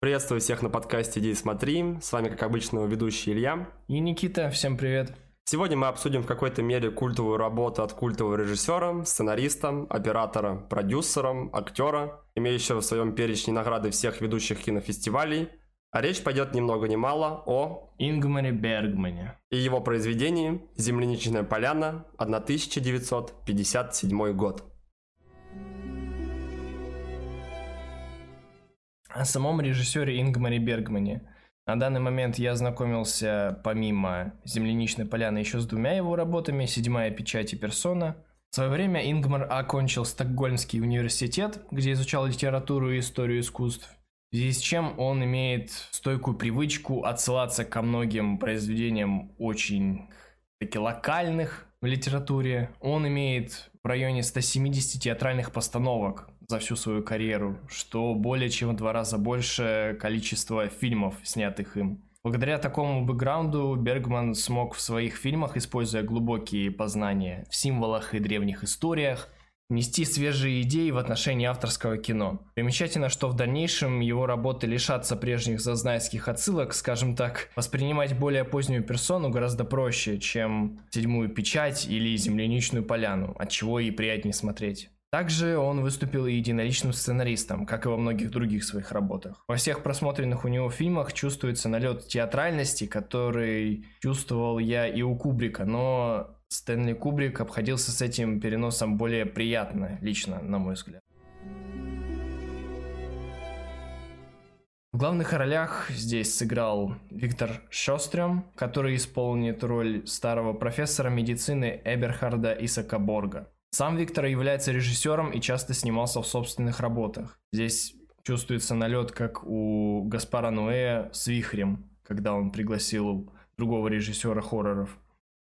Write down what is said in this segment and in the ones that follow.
Приветствую всех на подкасте «Иди и смотри». С вами, как обычно, ведущий Илья. И Никита, всем привет. Сегодня мы обсудим в какой-то мере культовую работу от культового режиссера, сценариста, оператора, продюсера, актера, имеющего в своем перечне награды всех ведущих кинофестивалей. А речь пойдет ни много ни мало о... Ингмаре Бергмане. И его произведении «Земляничная поляна», 1957 год. О самом режиссере Ингмаре Бергмане. На данный момент я ознакомился помимо «Земляничной поляны» еще с двумя его работами «Седьмая печать» и «Персона». В свое время Ингмар окончил Стокгольмский университет, где изучал литературу и историю искусств. В связи с чем он имеет стойкую привычку отсылаться ко многим произведениям очень таки локальных в литературе. Он имеет в районе 170 театральных постановок, за всю свою карьеру, что более чем в два раза больше количества фильмов, снятых им. Благодаря такому бэкграунду Бергман смог в своих фильмах, используя глубокие познания в символах и древних историях, нести свежие идеи в отношении авторского кино. Примечательно, что в дальнейшем его работы лишатся прежних зазнайских отсылок, скажем так, воспринимать более позднюю персону гораздо проще, чем седьмую печать или земляничную поляну, от чего и приятнее смотреть. Также он выступил и единоличным сценаристом, как и во многих других своих работах. Во всех просмотренных у него фильмах чувствуется налет театральности, который чувствовал я и у Кубрика, но Стэнли Кубрик обходился с этим переносом более приятно, лично, на мой взгляд. В главных ролях здесь сыграл Виктор Шострем, который исполнит роль старого профессора медицины Эберхарда Исака Борга. Сам Виктор является режиссером и часто снимался в собственных работах. Здесь чувствуется налет, как у Гаспара Ноэ с «Вихрем», когда он пригласил другого режиссера хорроров.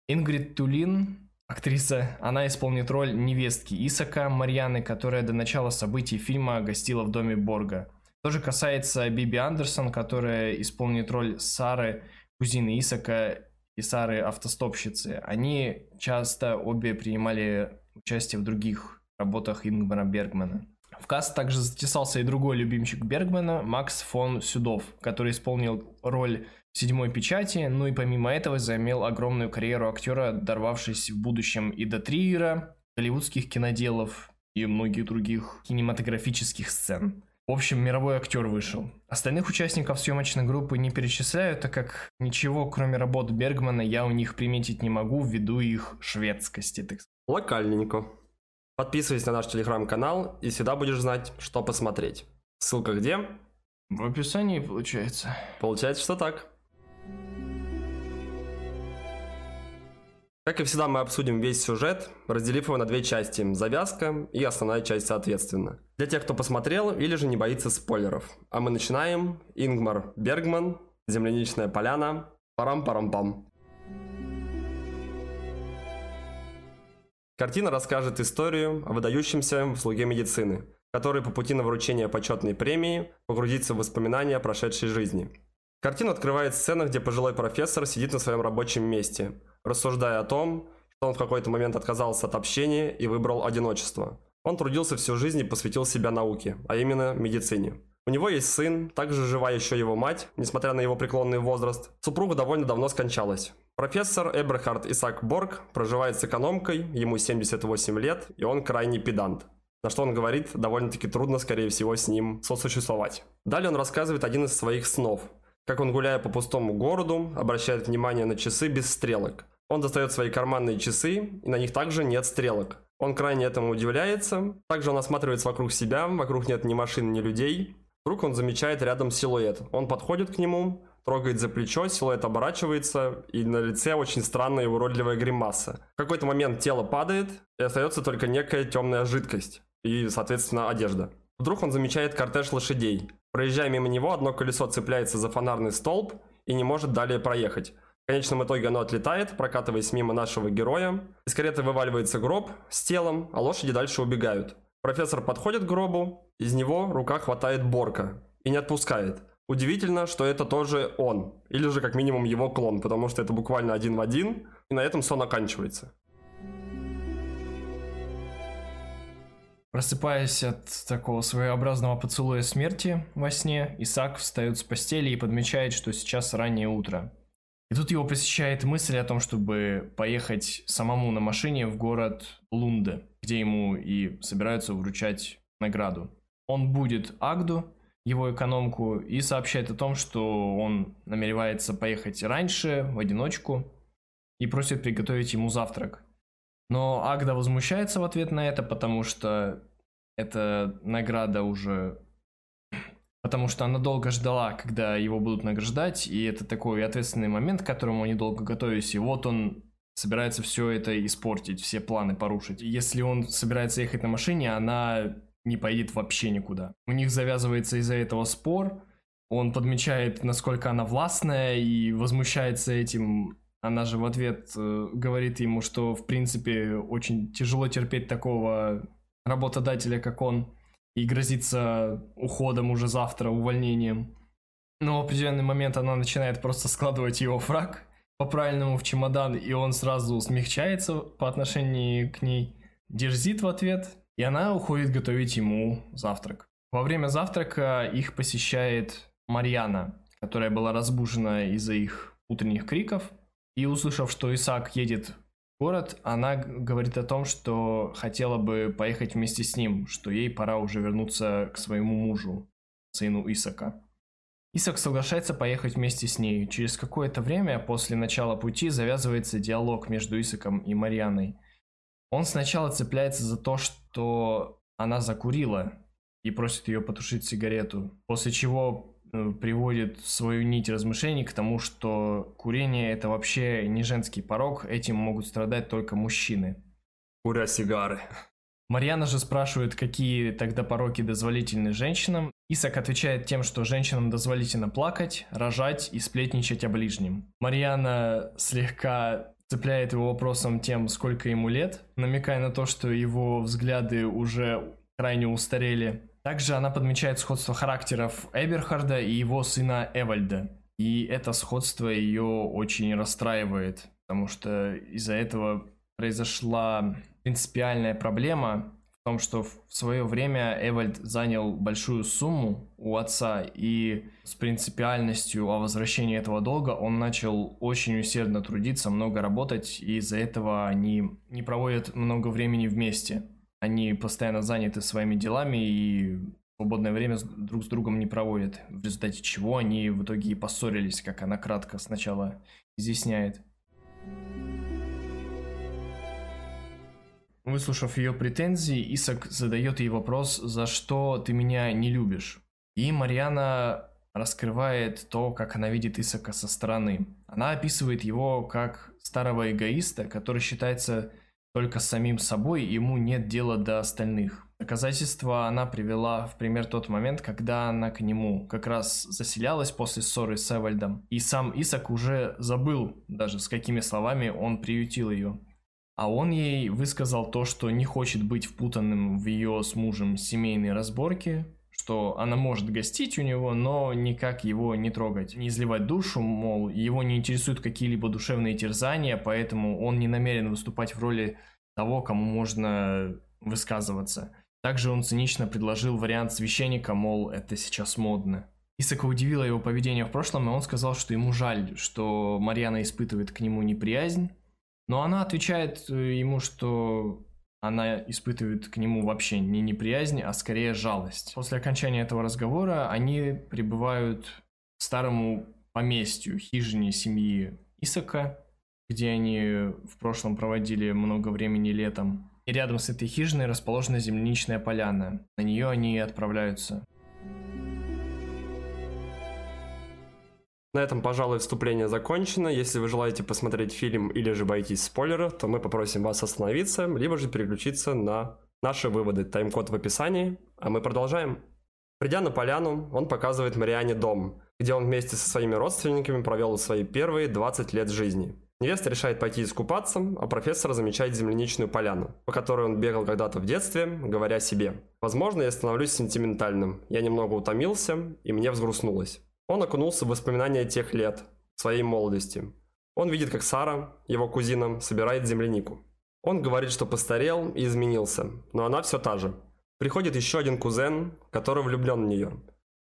Ингрид Тулин, актриса, она исполнит роль невестки Исака Марьяны, которая до начала событий фильма гостила в доме Борга. То же касается Биби Андерсон, которая исполнит роль Сары, кузины Исака и Сары автостопщицы. Они часто обе принимали участие в других работах Ингмара Бергмана. В каст также затесался и другой любимчик Бергмана, Макс фон Сюдов, который исполнил роль седьмой печати, ну и помимо этого заимел огромную карьеру актера, дорвавшись в будущем и до Триера, голливудских киноделов и многих других кинематографических сцен. В общем, мировой актер вышел. Остальных участников съемочной группы не перечисляю, так как ничего, кроме работ Бергмана, я у них приметить не могу ввиду их шведскости, так сказать. Локальненько. Подписывайся на наш телеграм-канал и всегда будешь знать, что посмотреть. Ссылка где? В описании получается. Получается, что так. Как и всегда, мы обсудим весь сюжет, разделив его на две части – завязка и основная часть соответственно. Для тех, кто посмотрел или же не боится спойлеров. А мы начинаем. Ингмар Бергман, «Земляничная поляна», парам-парам-пам. Картина расскажет историю о выдающемся слуге медицины, который по пути на вручение почетной премии погрузится в воспоминания о прошедшей жизни. Картина открывает сцена, где пожилой профессор сидит на своем рабочем месте, рассуждая о том, что он в какой-то момент отказался от общения и выбрал одиночество. Он трудился всю жизнь и посвятил себя науке, а именно медицине. У него есть сын, также жива еще его мать, несмотря на его преклонный возраст. Супруга довольно давно скончалась. Профессор Эберхард Исаак Борг проживает с экономкой, ему 78 лет, и он крайне педант. На что он говорит, довольно-таки трудно, скорее всего, с ним сосуществовать. Далее он рассказывает один из своих снов. Как он, гуляя по пустому городу, обращает внимание на часы без стрелок. Он достает свои карманные часы, и на них также нет стрелок. Он крайне этому удивляется. Также он осматривается вокруг себя, вокруг нет ни машин, ни людей. Вдруг он замечает рядом силуэт. Он подходит к нему, трогает за плечо, силуэт оборачивается, и на лице очень странная и уродливая гримаса. В какой-то момент тело падает, и остается только некая темная жидкость, и, соответственно, одежда. Вдруг он замечает кортеж лошадей. Проезжая мимо него, одно колесо цепляется за фонарный столб и не может далее проехать. В конечном итоге оно отлетает, прокатываясь мимо нашего героя. Из кареты вываливается гроб с телом, а лошади дальше убегают. Профессор подходит к гробу, из него рука хватает Борка и не отпускает. Удивительно, что это тоже он, или же как минимум его клон, потому что это буквально один в один, и на этом сон оканчивается. Просыпаясь от такого своеобразного поцелуя смерти во сне, Исаак встает с постели и подмечает, что сейчас раннее утро. И тут его посещает мысль о том, чтобы поехать самому на машине в город Лунде, где ему и собираются вручать награду. Он будет Агду, его экономку, и сообщает о том, что он намеревается поехать раньше, в одиночку, и просит приготовить ему завтрак. Но Агда возмущается в ответ на это, потому что эта награда уже... Потому что она долго ждала, когда его будут награждать, и это такой ответственный момент, к которому они долго готовились, и вот он собирается все это испортить, все планы порушить. если он собирается ехать на машине, она не поедет вообще никуда. У них завязывается из-за этого спор, он подмечает, насколько она властная и возмущается этим она же в ответ э, говорит ему, что в принципе очень тяжело терпеть такого работодателя, как он, и грозится уходом уже завтра, увольнением. Но в определенный момент она начинает просто складывать его фраг по-правильному в чемодан, и он сразу смягчается по отношению к ней, дерзит в ответ, и она уходит готовить ему завтрак. Во время завтрака их посещает Марьяна, которая была разбужена из-за их утренних криков, и услышав, что Исаак едет в город, она говорит о том, что хотела бы поехать вместе с ним, что ей пора уже вернуться к своему мужу, сыну Исака. Исак соглашается поехать вместе с ней. Через какое-то время после начала пути завязывается диалог между Исаком и Марьяной. Он сначала цепляется за то, что она закурила и просит ее потушить сигарету, после чего приводит свою нить размышлений к тому, что курение это вообще не женский порог, этим могут страдать только мужчины. Куря сигары. Марьяна же спрашивает, какие тогда пороки дозволительны женщинам. Исак отвечает тем, что женщинам дозволительно плакать, рожать и сплетничать о ближнем. Марьяна слегка цепляет его вопросом тем, сколько ему лет, намекая на то, что его взгляды уже крайне устарели. Также она подмечает сходство характеров Эберхарда и его сына Эвальда. И это сходство ее очень расстраивает, потому что из-за этого произошла принципиальная проблема в том, что в свое время Эвальд занял большую сумму у отца, и с принципиальностью о возвращении этого долга он начал очень усердно трудиться, много работать, и из-за этого они не проводят много времени вместе. Они постоянно заняты своими делами и свободное время друг с другом не проводят, в результате чего они в итоге и поссорились, как она кратко сначала изъясняет. Выслушав ее претензии, Исак задает ей вопрос, за что ты меня не любишь. И Марьяна раскрывает то, как она видит Исака со стороны. Она описывает его как старого эгоиста, который считается только с самим собой, ему нет дела до остальных. Доказательство она привела в пример тот момент, когда она к нему как раз заселялась после ссоры с Эвальдом. И сам Исак уже забыл даже, с какими словами он приютил ее. А он ей высказал то, что не хочет быть впутанным в ее с мужем семейные разборки, что она может гостить у него, но никак его не трогать, не изливать душу, мол, его не интересуют какие-либо душевные терзания, поэтому он не намерен выступать в роли того, кому можно высказываться. Также он цинично предложил вариант священника, мол, это сейчас модно. Исака удивило его поведение в прошлом, и он сказал, что ему жаль, что Марьяна испытывает к нему неприязнь, но она отвечает ему, что она испытывает к нему вообще не неприязнь, а скорее жалость. После окончания этого разговора они прибывают к старому поместью, хижине семьи Исака, где они в прошлом проводили много времени летом. И рядом с этой хижиной расположена земляничная поляна. На нее они и отправляются. На этом, пожалуй, вступление закончено. Если вы желаете посмотреть фильм или же боитесь спойлеров, то мы попросим вас остановиться, либо же переключиться на наши выводы. Тайм-код в описании, а мы продолжаем. Придя на поляну, он показывает Мариане дом, где он вместе со своими родственниками провел свои первые 20 лет жизни. Невеста решает пойти искупаться, а профессор замечает земляничную поляну, по которой он бегал когда-то в детстве, говоря себе «Возможно, я становлюсь сентиментальным, я немного утомился, и мне взгрустнулось». Он окунулся в воспоминания тех лет, своей молодости. Он видит, как Сара, его кузина, собирает землянику. Он говорит, что постарел и изменился, но она все та же. Приходит еще один кузен, который влюблен в нее,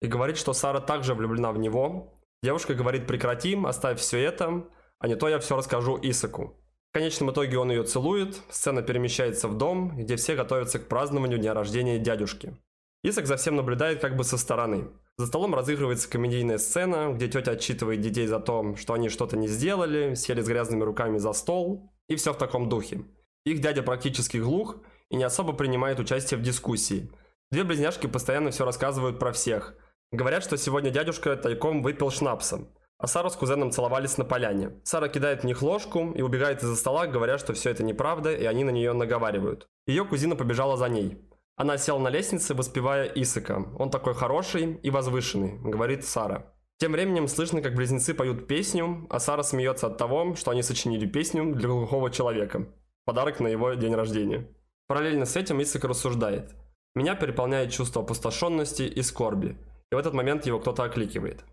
и говорит, что Сара также влюблена в него. Девушка говорит, прекратим, оставь все это, а не то я все расскажу Исаку. В конечном итоге он ее целует, сцена перемещается в дом, где все готовятся к празднованию дня рождения дядюшки. Исак за всем наблюдает как бы со стороны. За столом разыгрывается комедийная сцена, где тетя отчитывает детей за то, что они что-то не сделали, сели с грязными руками за стол, и все в таком духе. Их дядя практически глух и не особо принимает участие в дискуссии. Две близняшки постоянно все рассказывают про всех. Говорят, что сегодня дядюшка тайком выпил шнапса, а Сара с кузеном целовались на поляне. Сара кидает в них ложку и убегает из-за стола, говоря, что все это неправда, и они на нее наговаривают. Ее кузина побежала за ней. Она села на лестнице, воспевая Исака. Он такой хороший и возвышенный, говорит Сара. Тем временем слышно, как близнецы поют песню, а Сара смеется от того, что они сочинили песню для глухого человека. Подарок на его день рождения. Параллельно с этим Исак рассуждает. Меня переполняет чувство опустошенности и скорби. И в этот момент его кто-то окликивает.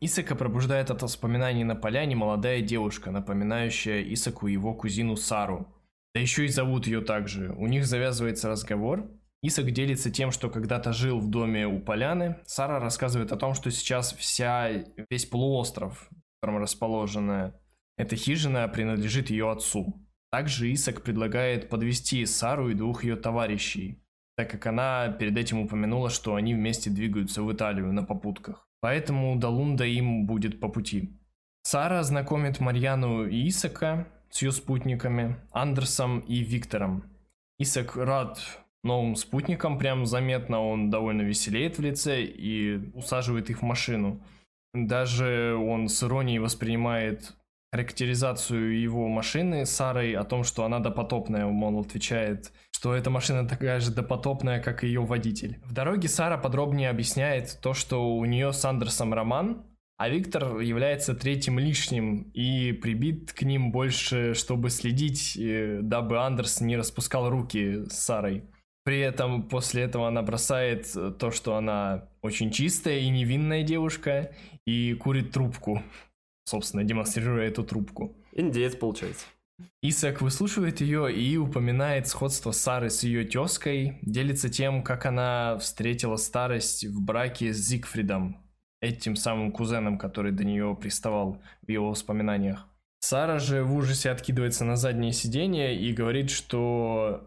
Исака пробуждает от воспоминаний на поляне молодая девушка, напоминающая Исаку его кузину Сару. Да еще и зовут ее также. У них завязывается разговор. Исак делится тем, что когда-то жил в доме у поляны. Сара рассказывает о том, что сейчас вся, весь полуостров, в котором расположена эта хижина, принадлежит ее отцу. Также Исак предлагает подвести Сару и двух ее товарищей, так как она перед этим упомянула, что они вместе двигаются в Италию на попутках. Поэтому до Лунда им будет по пути. Сара знакомит Марьяну и Исака с ее спутниками, Андерсом и Виктором. Исак рад новым спутникам, прям заметно он довольно веселеет в лице и усаживает их в машину. Даже он с иронией воспринимает характеризацию его машины Сарой о том, что она допотопная, мол, отвечает, что эта машина такая же допотопная, как и ее водитель. В дороге Сара подробнее объясняет то, что у нее с Андерсом роман, а Виктор является третьим лишним и прибит к ним больше, чтобы следить, э, дабы Андерс не распускал руки с Сарой. При этом после этого она бросает то, что она очень чистая и невинная девушка, и курит трубку собственно, демонстрируя эту трубку. Индеец получается. Исаак выслушивает ее и упоминает сходство Сары с ее тезкой, делится тем, как она встретила старость в браке с Зигфридом, этим самым кузеном, который до нее приставал в его воспоминаниях. Сара же в ужасе откидывается на заднее сиденье и говорит, что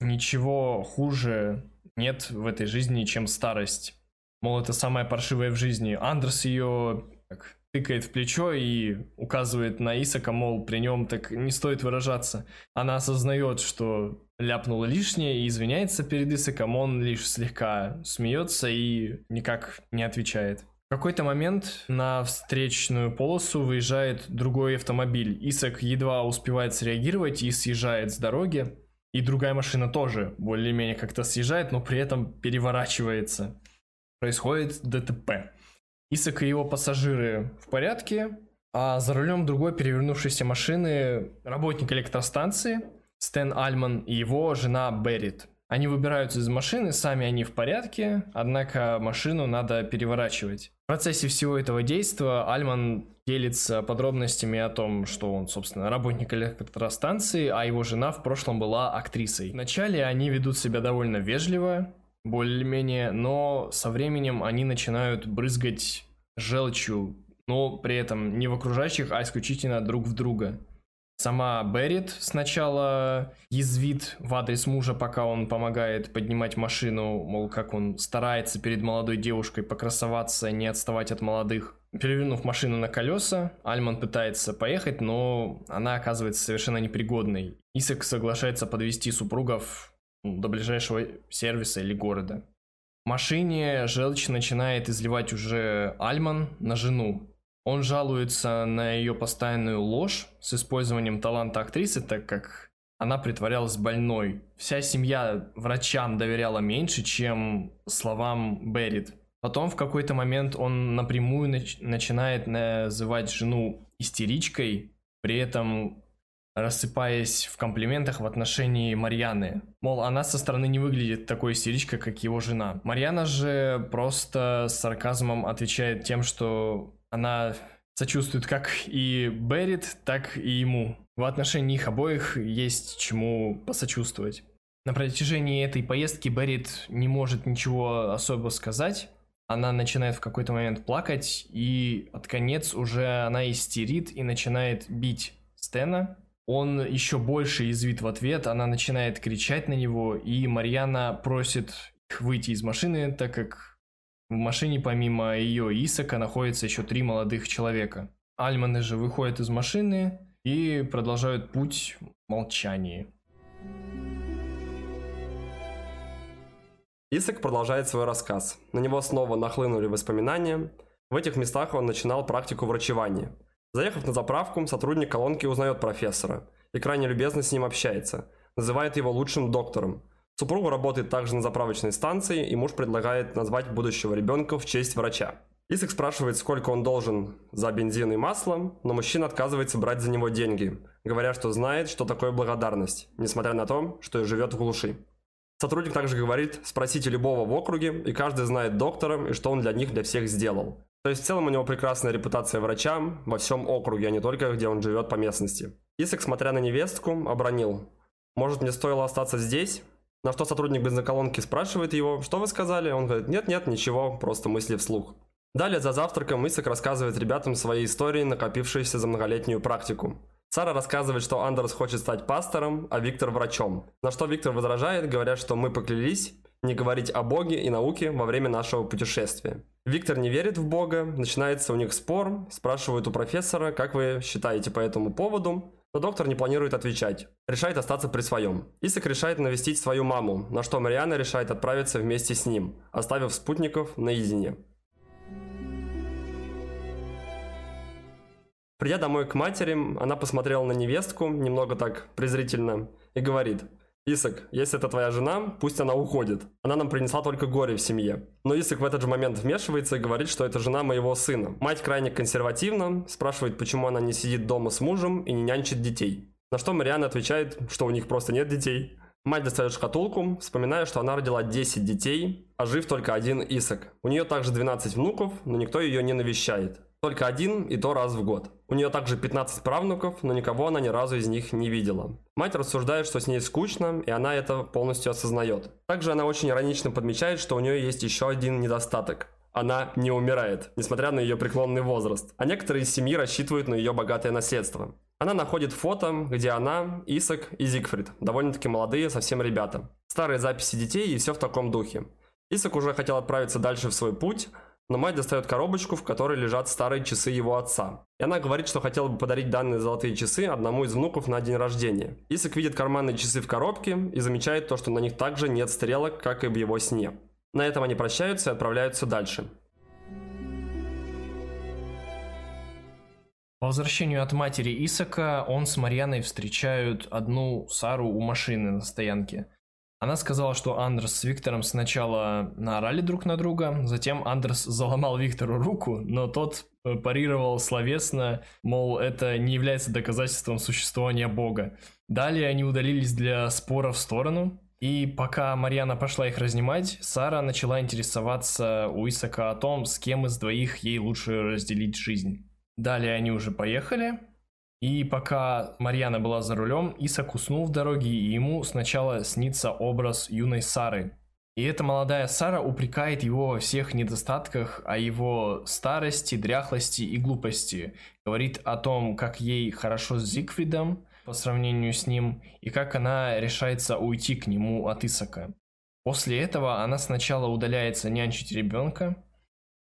ничего хуже нет в этой жизни, чем старость. Мол, это самое паршивое в жизни. Андерс ее как, тыкает в плечо и указывает на Исака, мол, при нем так не стоит выражаться. Она осознает, что ляпнула лишнее и извиняется перед Исаком, он лишь слегка смеется и никак не отвечает. В какой-то момент на встречную полосу выезжает другой автомобиль. Исак едва успевает среагировать и съезжает с дороги. И другая машина тоже более-менее как-то съезжает, но при этом переворачивается. Происходит ДТП. Исак и его пассажиры в порядке, а за рулем другой перевернувшейся машины работник электростанции Стэн Альман и его жена Беррит. Они выбираются из машины, сами они в порядке, однако машину надо переворачивать. В процессе всего этого действия Альман делится подробностями о том, что он, собственно, работник электростанции, а его жена в прошлом была актрисой. Вначале они ведут себя довольно вежливо, более-менее, но со временем они начинают брызгать желчью, но при этом не в окружающих, а исключительно друг в друга. Сама Беррит сначала язвит в адрес мужа, пока он помогает поднимать машину, мол, как он старается перед молодой девушкой покрасоваться, не отставать от молодых. Перевернув машину на колеса, Альман пытается поехать, но она оказывается совершенно непригодной. Исак соглашается подвести супругов до ближайшего сервиса или города. В машине желчь начинает изливать уже Альман на жену. Он жалуется на ее постоянную ложь с использованием таланта актрисы, так как она притворялась больной. Вся семья врачам доверяла меньше, чем словам Беррит. Потом в какой-то момент он напрямую нач- начинает называть жену истеричкой, при этом рассыпаясь в комплиментах в отношении Марьяны. Мол, она со стороны не выглядит такой истеричкой, как его жена. Марьяна же просто с сарказмом отвечает тем, что она сочувствует как и Беррит, так и ему. В отношении их обоих есть чему посочувствовать. На протяжении этой поездки Беррит не может ничего особо сказать. Она начинает в какой-то момент плакать, и от конец уже она истерит и начинает бить Стена. Он еще больше извит в ответ, она начинает кричать на него, и Марьяна просит выйти из машины, так как в машине помимо ее Исака находится еще три молодых человека. Альманы же выходят из машины и продолжают путь в молчании. Исак продолжает свой рассказ. На него снова нахлынули воспоминания. В этих местах он начинал практику врачевания. Заехав на заправку, сотрудник колонки узнает профессора и крайне любезно с ним общается. Называет его лучшим доктором. Супруга работает также на заправочной станции, и муж предлагает назвать будущего ребенка в честь врача. Исак спрашивает, сколько он должен за бензин и масло, но мужчина отказывается брать за него деньги, говоря, что знает, что такое благодарность, несмотря на то, что живет в глуши. Сотрудник также говорит, спросите любого в округе, и каждый знает доктора, и что он для них, для всех сделал. То есть в целом у него прекрасная репутация врача во всем округе, а не только где он живет по местности. Исак, смотря на невестку, обронил. «Может, мне стоило остаться здесь?» На что сотрудник бензоколонки спрашивает его, что вы сказали? Он говорит, нет-нет, ничего, просто мысли вслух. Далее за завтраком Исак рассказывает ребятам свои истории, накопившиеся за многолетнюю практику. Сара рассказывает, что Андерс хочет стать пастором, а Виктор врачом. На что Виктор возражает, говоря, что мы поклялись не говорить о Боге и науке во время нашего путешествия. Виктор не верит в Бога, начинается у них спор, спрашивают у профессора, как вы считаете по этому поводу, но доктор не планирует отвечать. Решает остаться при своем. Исак решает навестить свою маму, на что Мариана решает отправиться вместе с ним, оставив спутников наедине. Придя домой к матери, она посмотрела на невестку, немного так презрительно, и говорит, «Исак, если это твоя жена, пусть она уходит. Она нам принесла только горе в семье». Но Исак в этот же момент вмешивается и говорит, что это жена моего сына. Мать крайне консервативна, спрашивает, почему она не сидит дома с мужем и не нянчит детей. На что Мариана отвечает, что у них просто нет детей. Мать достает шкатулку, вспоминая, что она родила 10 детей, а жив только один Исак. У нее также 12 внуков, но никто ее не навещает. Только один и то раз в год. У нее также 15 правнуков, но никого она ни разу из них не видела. Мать рассуждает, что с ней скучно, и она это полностью осознает. Также она очень иронично подмечает, что у нее есть еще один недостаток. Она не умирает, несмотря на ее преклонный возраст. А некоторые из семьи рассчитывают на ее богатое наследство. Она находит фото, где она, Исак и Зигфрид, довольно-таки молодые совсем ребята. Старые записи детей и все в таком духе. Исак уже хотел отправиться дальше в свой путь, но мать достает коробочку, в которой лежат старые часы его отца. И она говорит, что хотела бы подарить данные золотые часы одному из внуков на день рождения. Исак видит карманные часы в коробке и замечает то, что на них также нет стрелок, как и в его сне. На этом они прощаются и отправляются дальше. По возвращению от матери Исака он с Марьяной встречают одну Сару у машины на стоянке. Она сказала, что Андерс с Виктором сначала наорали друг на друга, затем Андерс заломал Виктору руку, но тот э, парировал словесно, мол, это не является доказательством существования Бога. Далее они удалились для спора в сторону, и пока Марьяна пошла их разнимать, Сара начала интересоваться у Исака о том, с кем из двоих ей лучше разделить жизнь. Далее они уже поехали, и пока Марьяна была за рулем, Исак уснул в дороге, и ему сначала снится образ юной Сары. И эта молодая Сара упрекает его во всех недостатках, о его старости, дряхлости и глупости. Говорит о том, как ей хорошо с Зигфридом по сравнению с ним, и как она решается уйти к нему от Исака. После этого она сначала удаляется нянчить ребенка,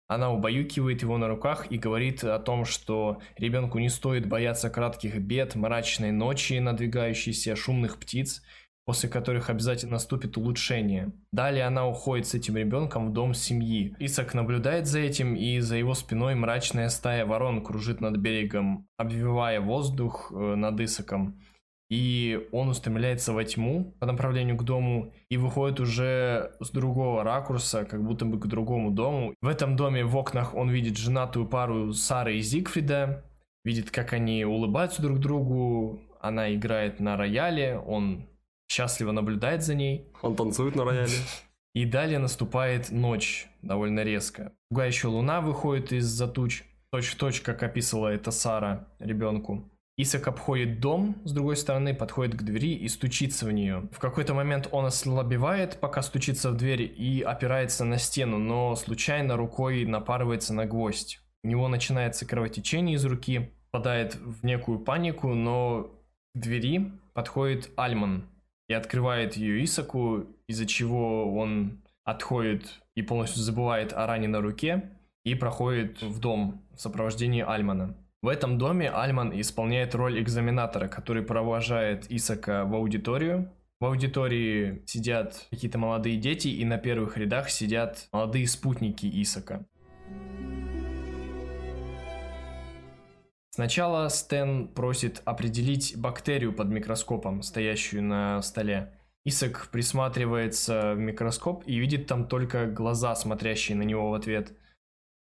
она убаюкивает его на руках и говорит о том, что ребенку не стоит бояться кратких бед, мрачной ночи, надвигающейся, шумных птиц, после которых обязательно наступит улучшение. Далее она уходит с этим ребенком в дом семьи. Исак наблюдает за этим, и за его спиной мрачная стая ворон кружит над берегом, обвивая воздух э, над Исаком и он устремляется во тьму по направлению к дому и выходит уже с другого ракурса, как будто бы к другому дому. В этом доме в окнах он видит женатую пару Сары и Зигфрида, видит, как они улыбаются друг другу, она играет на рояле, он счастливо наблюдает за ней. Он танцует на рояле. И далее наступает ночь довольно резко. Пугающая луна выходит из-за туч, точь-в-точь, как описывала это Сара ребенку. Исак обходит дом, с другой стороны подходит к двери и стучится в нее. В какой-то момент он ослабевает, пока стучится в дверь и опирается на стену, но случайно рукой напарывается на гвоздь. У него начинается кровотечение из руки, попадает в некую панику, но к двери подходит Альман и открывает ее Исаку, из-за чего он отходит и полностью забывает о ране на руке и проходит в дом в сопровождении Альмана. В этом доме Альман исполняет роль экзаменатора, который провожает Исака в аудиторию. В аудитории сидят какие-то молодые дети, и на первых рядах сидят молодые спутники Исака. Сначала Стэн просит определить бактерию под микроскопом, стоящую на столе. Исак присматривается в микроскоп и видит там только глаза, смотрящие на него в ответ.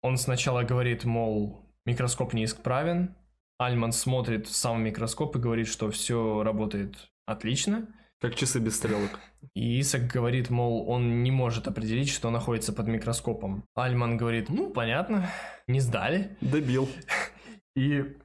Он сначала говорит, мол, Микроскоп неисправен. Альман смотрит в сам микроскоп и говорит, что все работает отлично. Как часы без стрелок. И Исак говорит, мол, он не может определить, что находится под микроскопом. Альман говорит, ну, понятно, не сдали. Дебил. И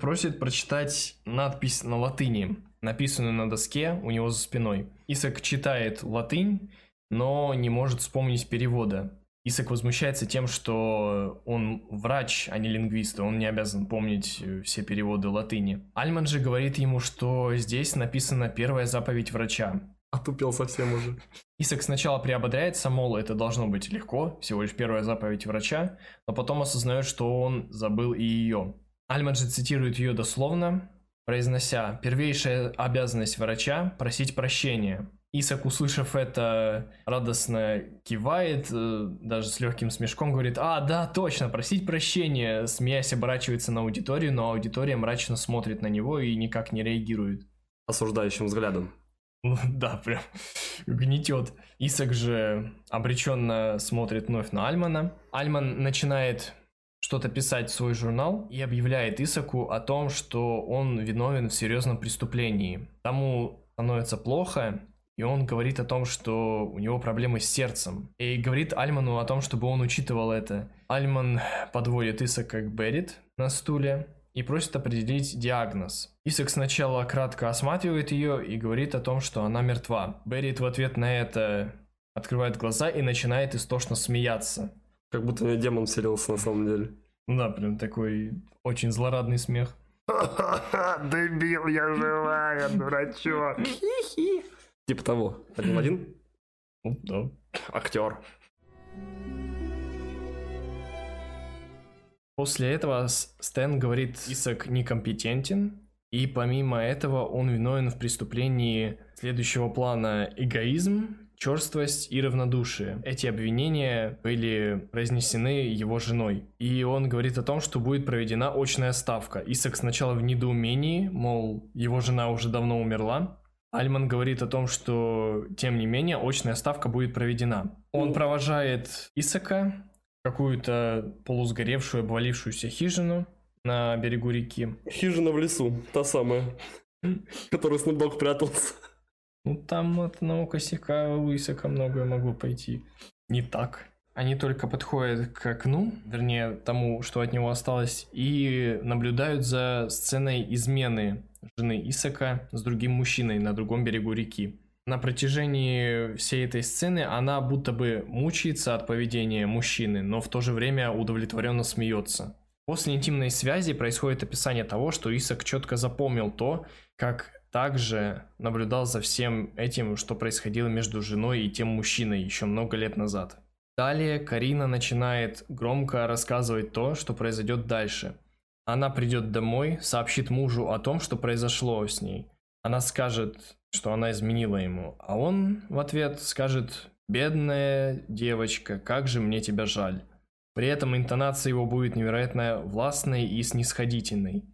просит прочитать надпись на латыни, написанную на доске у него за спиной. Исак читает латынь, но не может вспомнить перевода. Исак возмущается тем, что он врач, а не лингвист, и он не обязан помнить э, все переводы латыни. Альман же говорит ему, что здесь написана первая заповедь врача. Отупел совсем уже. Исак сначала приободряется, мол, это должно быть легко, всего лишь первая заповедь врача, но потом осознает, что он забыл и ее. Альман же цитирует ее дословно, произнося «Первейшая обязанность врача – просить прощения, Исак, услышав это, радостно кивает, э, даже с легким смешком говорит, а, да, точно, просить прощения, смеясь оборачивается на аудиторию, но аудитория мрачно смотрит на него и никак не реагирует. Осуждающим взглядом. Ну да, прям гнетет. Исак же обреченно смотрит вновь на Альмана. Альман начинает что-то писать в свой журнал и объявляет Исаку о том, что он виновен в серьезном преступлении. Тому становится плохо, и он говорит о том, что у него проблемы с сердцем. И говорит Альману о том, чтобы он учитывал это. Альман подводит Исака к Берит на стуле и просит определить диагноз. Исак сначала кратко осматривает ее и говорит о том, что она мертва. Берит в ответ на это открывает глаза и начинает истошно смеяться. Как будто у меня демон вселился на самом деле. Да, прям такой очень злорадный смех. Дебил, я живая, дурачок. Типа того. Один в один? Ну, да. Актер. После этого Стэн говорит, Исак некомпетентен, и помимо этого он виновен в преступлении следующего плана эгоизм, черствость и равнодушие. Эти обвинения были произнесены его женой. И он говорит о том, что будет проведена очная ставка. Исак сначала в недоумении, мол, его жена уже давно умерла, Альман говорит о том, что, тем не менее, очная ставка будет проведена. Он ну... провожает Исака какую-то полусгоревшую, обвалившуюся хижину на берегу реки. Хижина в лесу, та самая, в которой Снупдог прятался. Ну, там от одного косяка у Исака многое могло пойти не так. Они только подходят к окну, вернее, тому, что от него осталось, и наблюдают за сценой измены жены Исака с другим мужчиной на другом берегу реки. На протяжении всей этой сцены она будто бы мучается от поведения мужчины, но в то же время удовлетворенно смеется. После интимной связи происходит описание того, что Исак четко запомнил то, как также наблюдал за всем этим, что происходило между женой и тем мужчиной еще много лет назад. Далее Карина начинает громко рассказывать то, что произойдет дальше – она придет домой, сообщит мужу о том, что произошло с ней. Она скажет, что она изменила ему, а он в ответ скажет «Бедная девочка, как же мне тебя жаль». При этом интонация его будет невероятно властной и снисходительной.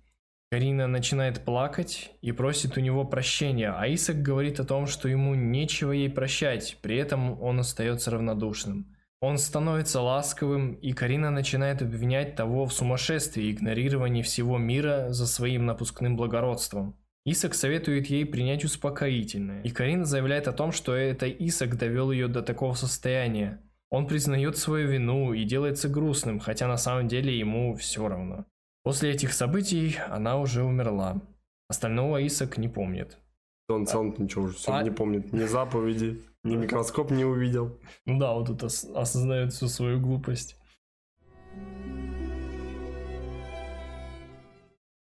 Карина начинает плакать и просит у него прощения, а Исак говорит о том, что ему нечего ей прощать, при этом он остается равнодушным. Он становится ласковым, и Карина начинает обвинять того в сумасшествии и игнорировании всего мира за своим напускным благородством. Исак советует ей принять успокоительное, и Карина заявляет о том, что это Исак довел ее до такого состояния. Он признает свою вину и делается грустным, хотя на самом деле ему все равно. После этих событий она уже умерла. Остального Исак не помнит. Он сам ничего уже А- не помнит. Ни заповеди, ни микроскоп не увидел. Ну да, вот тут ос- осознает всю свою глупость.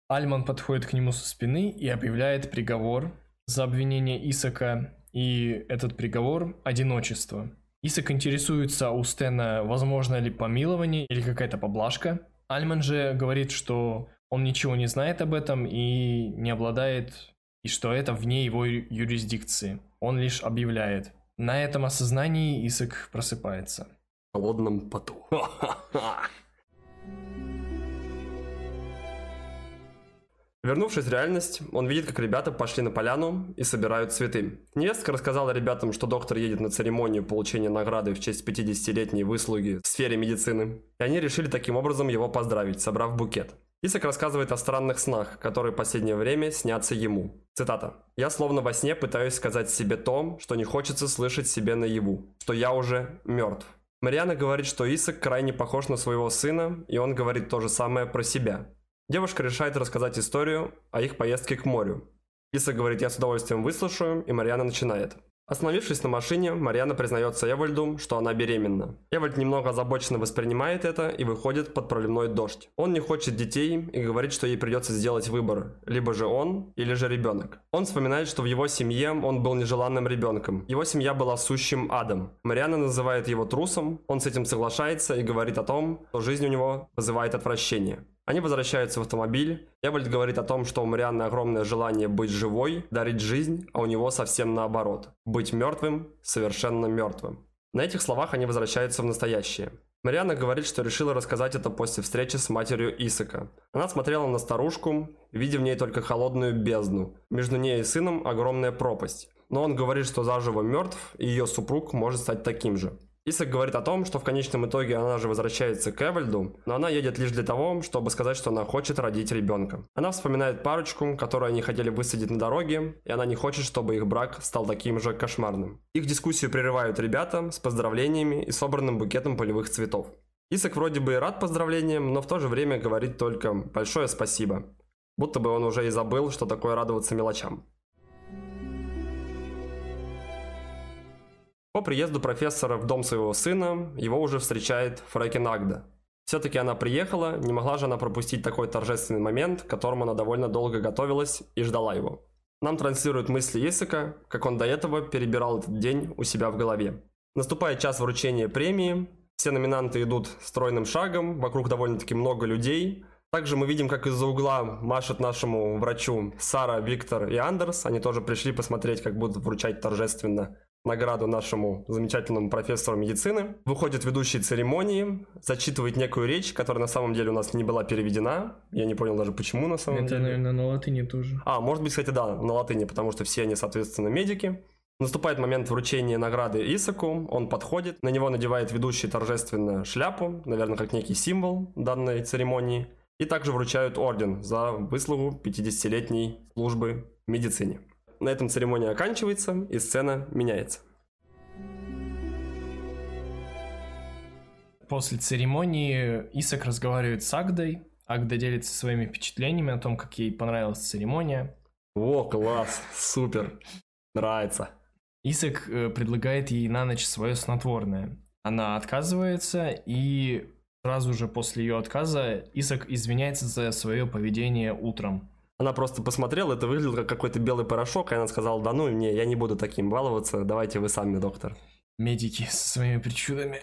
Альман подходит к нему со спины и объявляет приговор за обвинение Исака, и этот приговор – одиночество. Исак интересуется у Стена, возможно ли помилование или какая-то поблажка. Альман же говорит, что он ничего не знает об этом и не обладает, и что это вне его юрисдикции. Он лишь объявляет. На этом осознании Исак просыпается. В холодном поту. Вернувшись в реальность, он видит, как ребята пошли на поляну и собирают цветы. Невестка рассказала ребятам, что доктор едет на церемонию получения награды в честь 50-летней выслуги в сфере медицины, и они решили таким образом его поздравить, собрав букет. Исак рассказывает о странных снах, которые в последнее время снятся ему. Цитата. «Я словно во сне пытаюсь сказать себе то, что не хочется слышать себе наяву, что я уже мертв. Мариана говорит, что Исак крайне похож на своего сына, и он говорит то же самое про себя. Девушка решает рассказать историю о их поездке к морю. Исак говорит, я с удовольствием выслушаю, и Мариана начинает. Остановившись на машине, Мариана признается Эвальду, что она беременна. Эвальд немного озабоченно воспринимает это и выходит под проливной дождь. Он не хочет детей и говорит, что ей придется сделать выбор. Либо же он, или же ребенок. Он вспоминает, что в его семье он был нежеланным ребенком. Его семья была сущим адом. Мариана называет его трусом, он с этим соглашается и говорит о том, что жизнь у него вызывает отвращение. Они возвращаются в автомобиль. Эвальд говорит о том, что у Марианны огромное желание быть живой, дарить жизнь, а у него совсем наоборот. Быть мертвым, совершенно мертвым. На этих словах они возвращаются в настоящее. Марианна говорит, что решила рассказать это после встречи с матерью Исака. Она смотрела на старушку, видя в ней только холодную бездну. Между ней и сыном огромная пропасть. Но он говорит, что заживо мертв, и ее супруг может стать таким же. Исак говорит о том, что в конечном итоге она же возвращается к Эвальду, но она едет лишь для того, чтобы сказать, что она хочет родить ребенка. Она вспоминает парочку, которую они хотели высадить на дороге, и она не хочет, чтобы их брак стал таким же кошмарным. Их дискуссию прерывают ребята с поздравлениями и собранным букетом полевых цветов. Исак вроде бы и рад поздравлениям, но в то же время говорит только «большое спасибо», будто бы он уже и забыл, что такое радоваться мелочам. По приезду профессора в дом своего сына, его уже встречает Фрэкин Агда. Все-таки она приехала, не могла же она пропустить такой торжественный момент, к которому она довольно долго готовилась и ждала его. Нам транслируют мысли Исака, как он до этого перебирал этот день у себя в голове. Наступает час вручения премии, все номинанты идут стройным шагом, вокруг довольно-таки много людей. Также мы видим, как из-за угла машет нашему врачу Сара, Виктор и Андерс. Они тоже пришли посмотреть, как будут вручать торжественно награду нашему замечательному профессору медицины. Выходит ведущий церемонии, зачитывает некую речь, которая на самом деле у нас не была переведена. Я не понял даже почему на самом Это, деле. наверное, на латыни тоже. А, может быть, кстати, да, на латыни, потому что все они, соответственно, медики. Наступает момент вручения награды Исаку, он подходит, на него надевает ведущий торжественно шляпу, наверное, как некий символ данной церемонии, и также вручают орден за выслугу 50-летней службы в медицине. На этом церемония оканчивается, и сцена меняется. После церемонии Исак разговаривает с Агдой. Агда делится своими впечатлениями о том, как ей понравилась церемония. О, класс, супер, нравится. Исак э, предлагает ей на ночь свое снотворное. Она отказывается, и сразу же после ее отказа Исак извиняется за свое поведение утром. Она просто посмотрела, это выглядело как какой-то белый порошок, и она сказала, да ну, не, я не буду таким баловаться, давайте вы сами, доктор. Медики со своими причудами.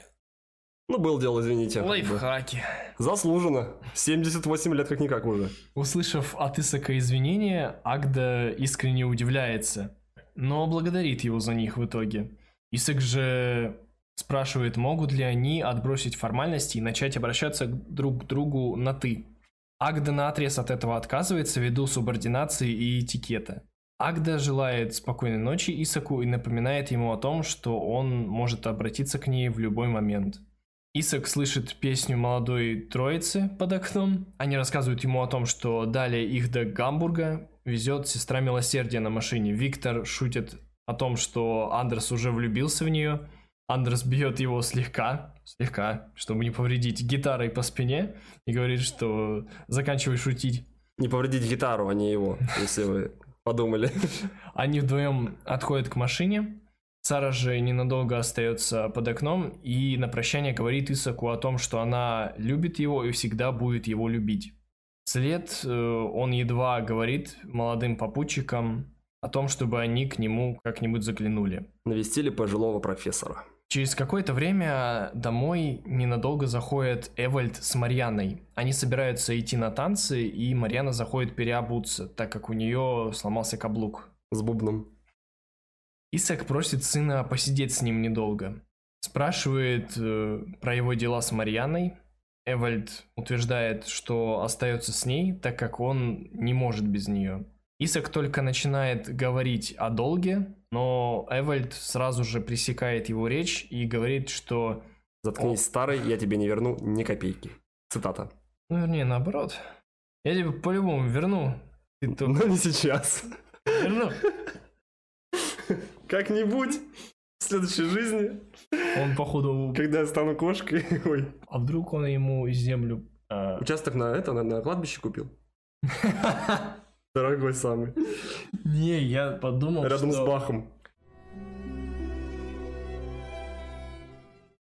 Ну, был дело, извините. Лайфхаки. Заслуженно. 78 лет как-никак уже. Услышав от Исака извинения, Агда искренне удивляется, но благодарит его за них в итоге. Исак же спрашивает, могут ли они отбросить формальности и начать обращаться друг к другу на «ты». Агда наотрез от этого отказывается ввиду субординации и этикета. Агда желает спокойной ночи Исаку и напоминает ему о том, что он может обратиться к ней в любой момент. Исак слышит песню молодой троицы под окном. Они рассказывают ему о том, что далее их до Гамбурга везет сестра милосердия на машине. Виктор шутит о том, что Андерс уже влюбился в нее. Андрес бьет его слегка, слегка, чтобы не повредить гитарой по спине, и говорит, что заканчивай шутить. Не повредить гитару, а не его, если вы подумали. Они вдвоем отходят к машине. Сара же ненадолго остается под окном и на прощание говорит Исаку о том, что она любит его и всегда будет его любить. След э, он едва говорит молодым попутчикам о том, чтобы они к нему как-нибудь заглянули. Навестили пожилого профессора. Через какое-то время домой ненадолго заходит Эвальд с Марьяной. Они собираются идти на танцы, и Марьяна заходит переобуться, так как у нее сломался каблук. С бубном. Исаак просит сына посидеть с ним недолго. Спрашивает э, про его дела с Марьяной. Эвальд утверждает, что остается с ней, так как он не может без нее. Исак только начинает говорить о долге, но Эвальд сразу же пресекает его речь и говорит, что... Заткнись, старый, я тебе не верну ни копейки. Цитата. Ну, вернее, наоборот. Я тебе по-любому верну. Ты только... Но не сейчас. Верну. Как-нибудь в следующей жизни. Он, походу... Когда я стану кошкой. Ой. А вдруг он ему землю... А... Участок на это, на, на кладбище купил? Дорогой самый. Не, я подумал, Рядом что... с Бахом.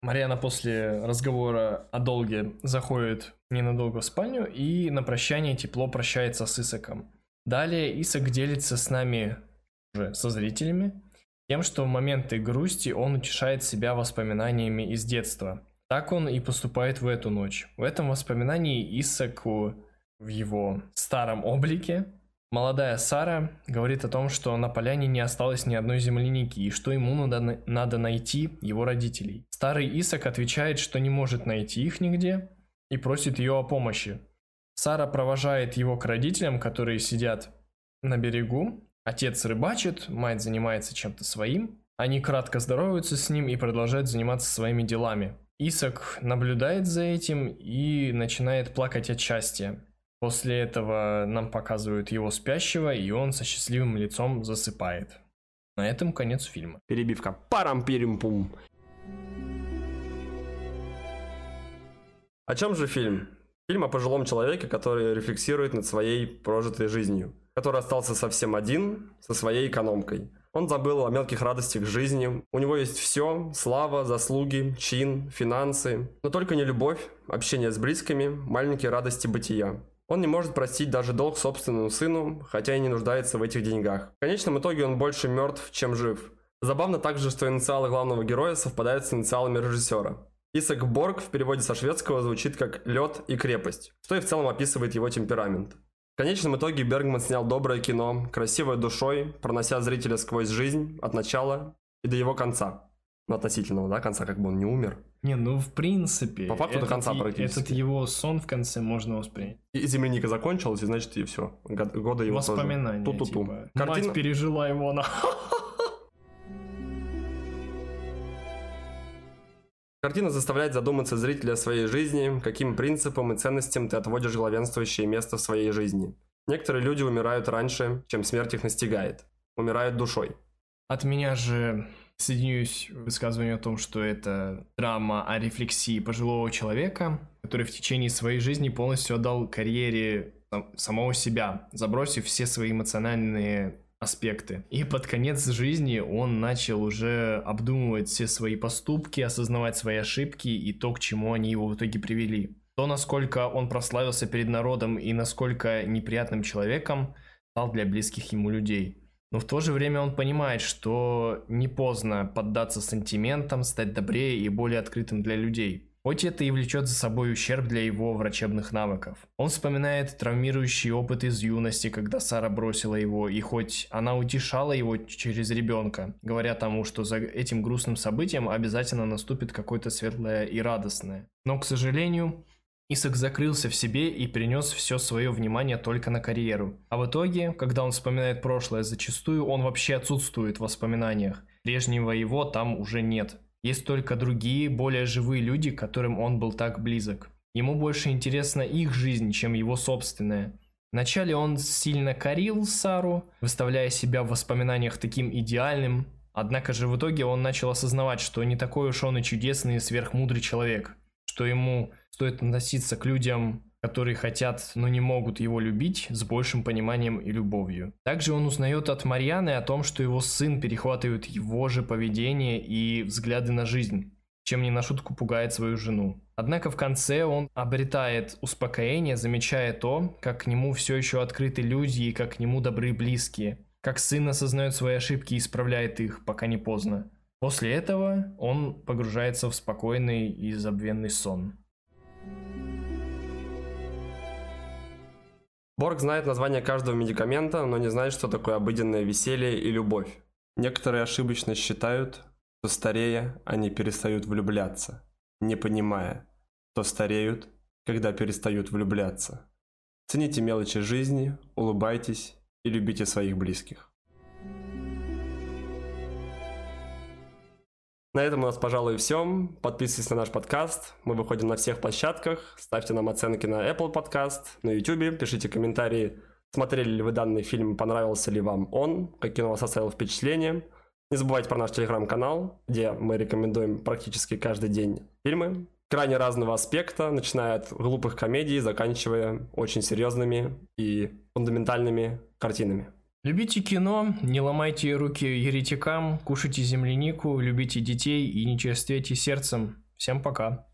Марьяна после разговора о долге заходит ненадолго в спальню и на прощание тепло прощается с Исаком. Далее Исак делится с нами, уже со зрителями, тем, что в моменты грусти он утешает себя воспоминаниями из детства. Так он и поступает в эту ночь. В этом воспоминании Исаку в его старом облике Молодая Сара говорит о том, что на поляне не осталось ни одной земляники и что ему надо, надо найти его родителей. Старый Исак отвечает, что не может найти их нигде и просит ее о помощи. Сара провожает его к родителям, которые сидят на берегу. Отец рыбачит, мать занимается чем-то своим. Они кратко здороваются с ним и продолжают заниматься своими делами. Исак наблюдает за этим и начинает плакать от счастья. После этого нам показывают его спящего, и он со счастливым лицом засыпает. На этом конец фильма. Перебивка. парам пирим пум О чем же фильм? Фильм о пожилом человеке, который рефлексирует над своей прожитой жизнью, который остался совсем один со своей экономкой. Он забыл о мелких радостях жизни. У него есть все – слава, заслуги, чин, финансы. Но только не любовь, общение с близкими, маленькие радости бытия. Он не может простить даже долг собственному сыну, хотя и не нуждается в этих деньгах. В конечном итоге он больше мертв, чем жив. Забавно также, что инициалы главного героя совпадают с инициалами режиссера. Исак Борг в переводе со шведского звучит как «лед» и «крепость», что и в целом описывает его темперамент. В конечном итоге Бергман снял доброе кино, красивой душой, пронося зрителя сквозь жизнь от начала и до его конца. Ну, относительного, да, конца, как бы он не умер. Не, ну в принципе. По факту до конца практически. Этот его сон в конце можно воспринять. И земляника закончилась, и значит и все. Года его Воспоминания, тоже. Ту-ту-ту. Типа, Картина... Мать пережила его на... Картина заставляет задуматься зрителя о своей жизни, каким принципам и ценностям ты отводишь главенствующее место в своей жизни. Некоторые люди умирают раньше, чем смерть их настигает. Умирают душой. От меня же Соединюсь в высказывании о том, что это драма о рефлексии пожилого человека, который в течение своей жизни полностью отдал карьере самого себя, забросив все свои эмоциональные аспекты. И под конец жизни он начал уже обдумывать все свои поступки, осознавать свои ошибки и то, к чему они его в итоге привели. То, насколько он прославился перед народом и насколько неприятным человеком стал для близких ему людей. Но в то же время он понимает, что не поздно поддаться сантиментам, стать добрее и более открытым для людей. Хоть это и влечет за собой ущерб для его врачебных навыков. Он вспоминает травмирующий опыт из юности, когда Сара бросила его, и хоть она утешала его через ребенка, говоря тому, что за этим грустным событием обязательно наступит какое-то светлое и радостное. Но, к сожалению, Исак закрылся в себе и принес все свое внимание только на карьеру. А в итоге, когда он вспоминает прошлое, зачастую он вообще отсутствует в воспоминаниях. Прежнего его там уже нет. Есть только другие, более живые люди, которым он был так близок. Ему больше интересна их жизнь, чем его собственная. Вначале он сильно корил Сару, выставляя себя в воспоминаниях таким идеальным, Однако же в итоге он начал осознавать, что не такой уж он и чудесный и сверхмудрый человек, что ему стоит относиться к людям, которые хотят, но не могут его любить, с большим пониманием и любовью. Также он узнает от Марьяны о том, что его сын перехватывает его же поведение и взгляды на жизнь чем не на шутку пугает свою жену. Однако в конце он обретает успокоение, замечая то, как к нему все еще открыты люди и как к нему добры близкие. Как сын осознает свои ошибки и исправляет их, пока не поздно. После этого он погружается в спокойный и забвенный сон. Борг знает название каждого медикамента, но не знает, что такое обыденное веселье и любовь. Некоторые ошибочно считают, что старея, они перестают влюбляться, не понимая, что стареют, когда перестают влюбляться. Цените мелочи жизни, улыбайтесь и любите своих близких. На этом у нас, пожалуй, все. Подписывайтесь на наш подкаст. Мы выходим на всех площадках. Ставьте нам оценки на Apple Podcast, на YouTube. Пишите комментарии, смотрели ли вы данный фильм, понравился ли вам он, какие он у вас оставил впечатления. Не забывайте про наш телеграм-канал, где мы рекомендуем практически каждый день фильмы крайне разного аспекта, начиная от глупых комедий, заканчивая очень серьезными и фундаментальными картинами. Любите кино, не ломайте руки еретикам, кушайте землянику, любите детей и не черствейте сердцем. Всем пока.